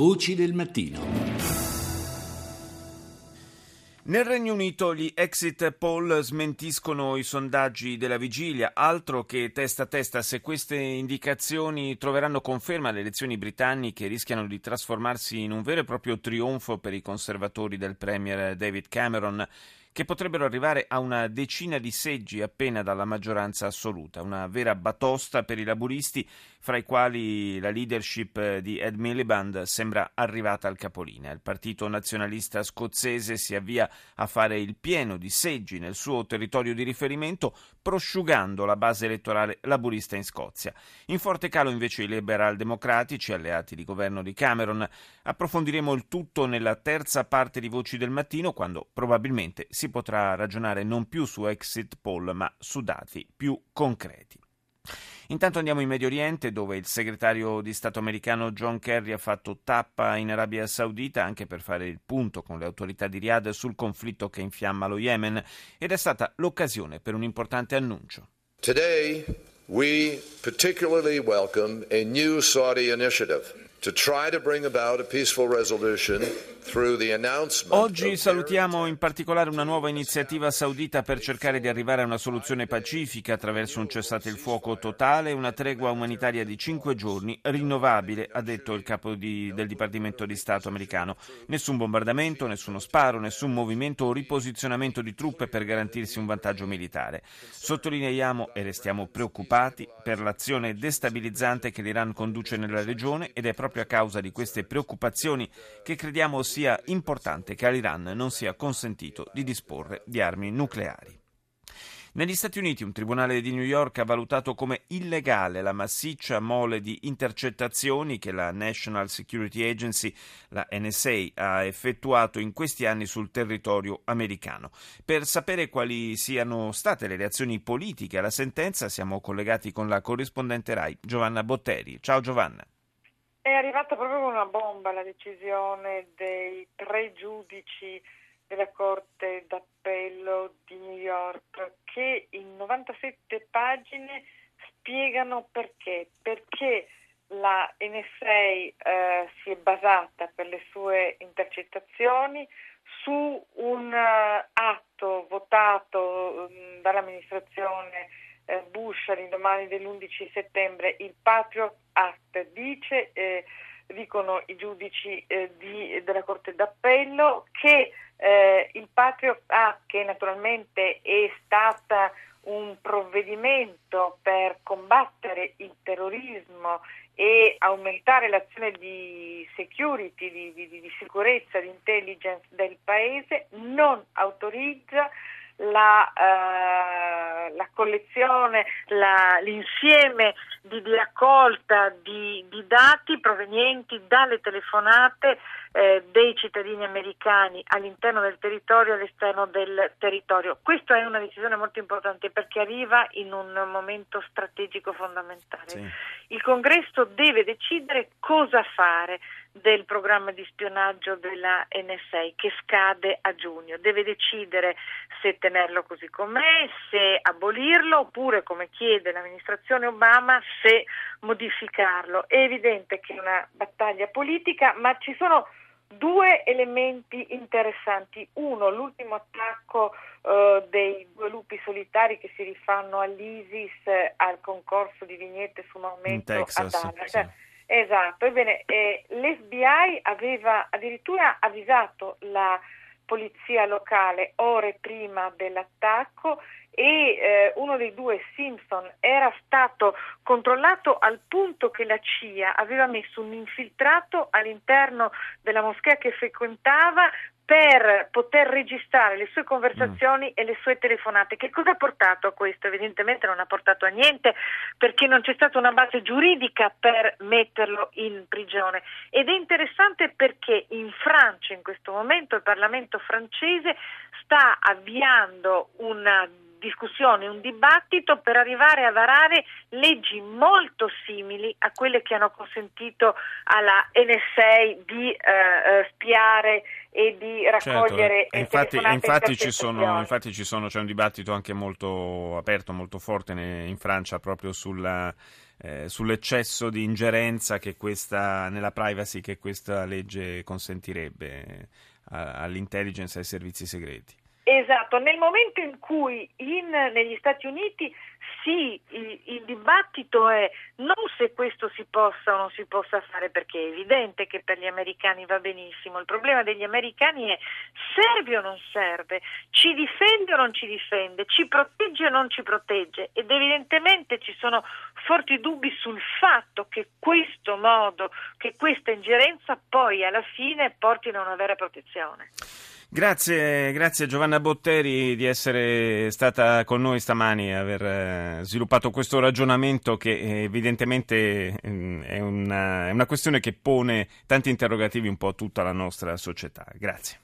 Voci del mattino. Nel Regno Unito gli exit poll smentiscono i sondaggi della vigilia, altro che testa a testa se queste indicazioni troveranno conferma alle elezioni britanniche rischiano di trasformarsi in un vero e proprio trionfo per i conservatori del Premier David Cameron che potrebbero arrivare a una decina di seggi appena dalla maggioranza assoluta, una vera batosta per i laburisti, fra i quali la leadership di Ed Miliband sembra arrivata al capolinea. Il partito nazionalista scozzese si avvia a fare il pieno di seggi nel suo territorio di riferimento, prosciugando la base elettorale laburista in Scozia. In forte calo invece i liberal democratici, alleati di governo di Cameron. Approfondiremo il tutto nella terza parte di Voci del Mattino, quando probabilmente si potrà ragionare non più su exit poll, ma su dati più concreti. Intanto andiamo in Medio Oriente dove il segretario di Stato americano John Kerry ha fatto tappa in Arabia Saudita anche per fare il punto con le autorità di Riyadh sul conflitto che infiamma lo Yemen ed è stata l'occasione per un importante annuncio. Today we particularly welcome a new Saudi initiative to try to bring about a peaceful resolution Oggi salutiamo in particolare una nuova iniziativa saudita per cercare di arrivare a una soluzione pacifica attraverso un cessate il fuoco totale e una tregua umanitaria di cinque giorni rinnovabile, ha detto il capo di, del Dipartimento di Stato americano. Nessun bombardamento, nessuno sparo, nessun movimento o riposizionamento di truppe per garantirsi un vantaggio militare. Sottolineiamo e restiamo preoccupati per l'azione destabilizzante che l'Iran conduce nella regione ed è proprio a causa di queste preoccupazioni che crediamo sia importante che all'Iran non sia consentito di disporre di armi nucleari. Negli Stati Uniti un tribunale di New York ha valutato come illegale la massiccia mole di intercettazioni che la National Security Agency, la NSA, ha effettuato in questi anni sul territorio americano. Per sapere quali siano state le reazioni politiche alla sentenza siamo collegati con la corrispondente RAI Giovanna Botteri. Ciao Giovanna. È arrivata proprio una bomba la decisione dei tre giudici della Corte d'Appello di New York che in 97 pagine spiegano perché. Perché la NSA eh, si è basata per le sue intercettazioni su un uh, atto votato um, dall'amministrazione Bush all'indomani dell'11 settembre, il Patriot Act, dice, eh, dicono i giudici eh, di, della Corte d'Appello, che eh, il Patriot Act, che naturalmente è stata un provvedimento per combattere il terrorismo e aumentare l'azione di security, di, di, di sicurezza, di intelligence del Paese, non autorizza la, eh, la collezione, la, l'insieme di, di raccolta di, di, dati provenienti dalle telefonate eh, dei cittadini americani all'interno del territorio e all'esterno del territorio. Questa è una decisione molto importante perché arriva in un momento strategico fondamentale. Sì. Il congresso deve decidere cosa fare del programma di spionaggio della NSA che scade a giugno. Deve decidere se tenerlo così com'è, se abolirlo oppure, come chiede l'amministrazione Obama, se modificarlo. È evidente che è una battaglia politica, ma ci sono due elementi interessanti. Uno, l'ultimo attacco eh, dei due lupi solitari che si rifanno all'ISIS eh, al concorso di vignette su Texas, a Dallas. Sì. Esatto, ebbene, eh, l'FBI aveva addirittura avvisato la polizia locale ore prima dell'attacco e eh, uno dei due Simpson era stato controllato al punto che la CIA aveva messo un infiltrato all'interno della moschea che frequentava per poter registrare le sue conversazioni mm. e le sue telefonate. Che cosa ha portato a questo? Evidentemente non ha portato a niente perché non c'è stata una base giuridica per metterlo in prigione. Ed è interessante perché in Francia in questo momento il Parlamento francese sta avviando una discussione, un dibattito per arrivare a varare leggi molto simili a quelle che hanno consentito alla NSA di eh, eh, spiare e di raccogliere certo. infatti, infatti, ci sono, infatti ci sono, c'è un dibattito anche molto aperto, molto forte in Francia proprio sulla eh, sull'eccesso di ingerenza che questa, nella privacy che questa legge consentirebbe all'intelligence e ai servizi segreti. Esatto, nel momento in cui in, negli Stati Uniti sì, il, il, dibattito è non se questo si possa o non si possa fare, perché è evidente che per gli americani va benissimo, il problema degli americani è serve o non serve, ci difende o non ci difende, ci protegge o non ci protegge? Ed evidentemente ci sono forti dubbi sul fatto che questo modo, che questa ingerenza poi alla fine portino a una vera protezione. Grazie, grazie Giovanna Botteri di essere stata con noi stamani e aver eh, sviluppato questo ragionamento che evidentemente mm, è una, è una questione che pone tanti interrogativi un po' a tutta la nostra società. Grazie.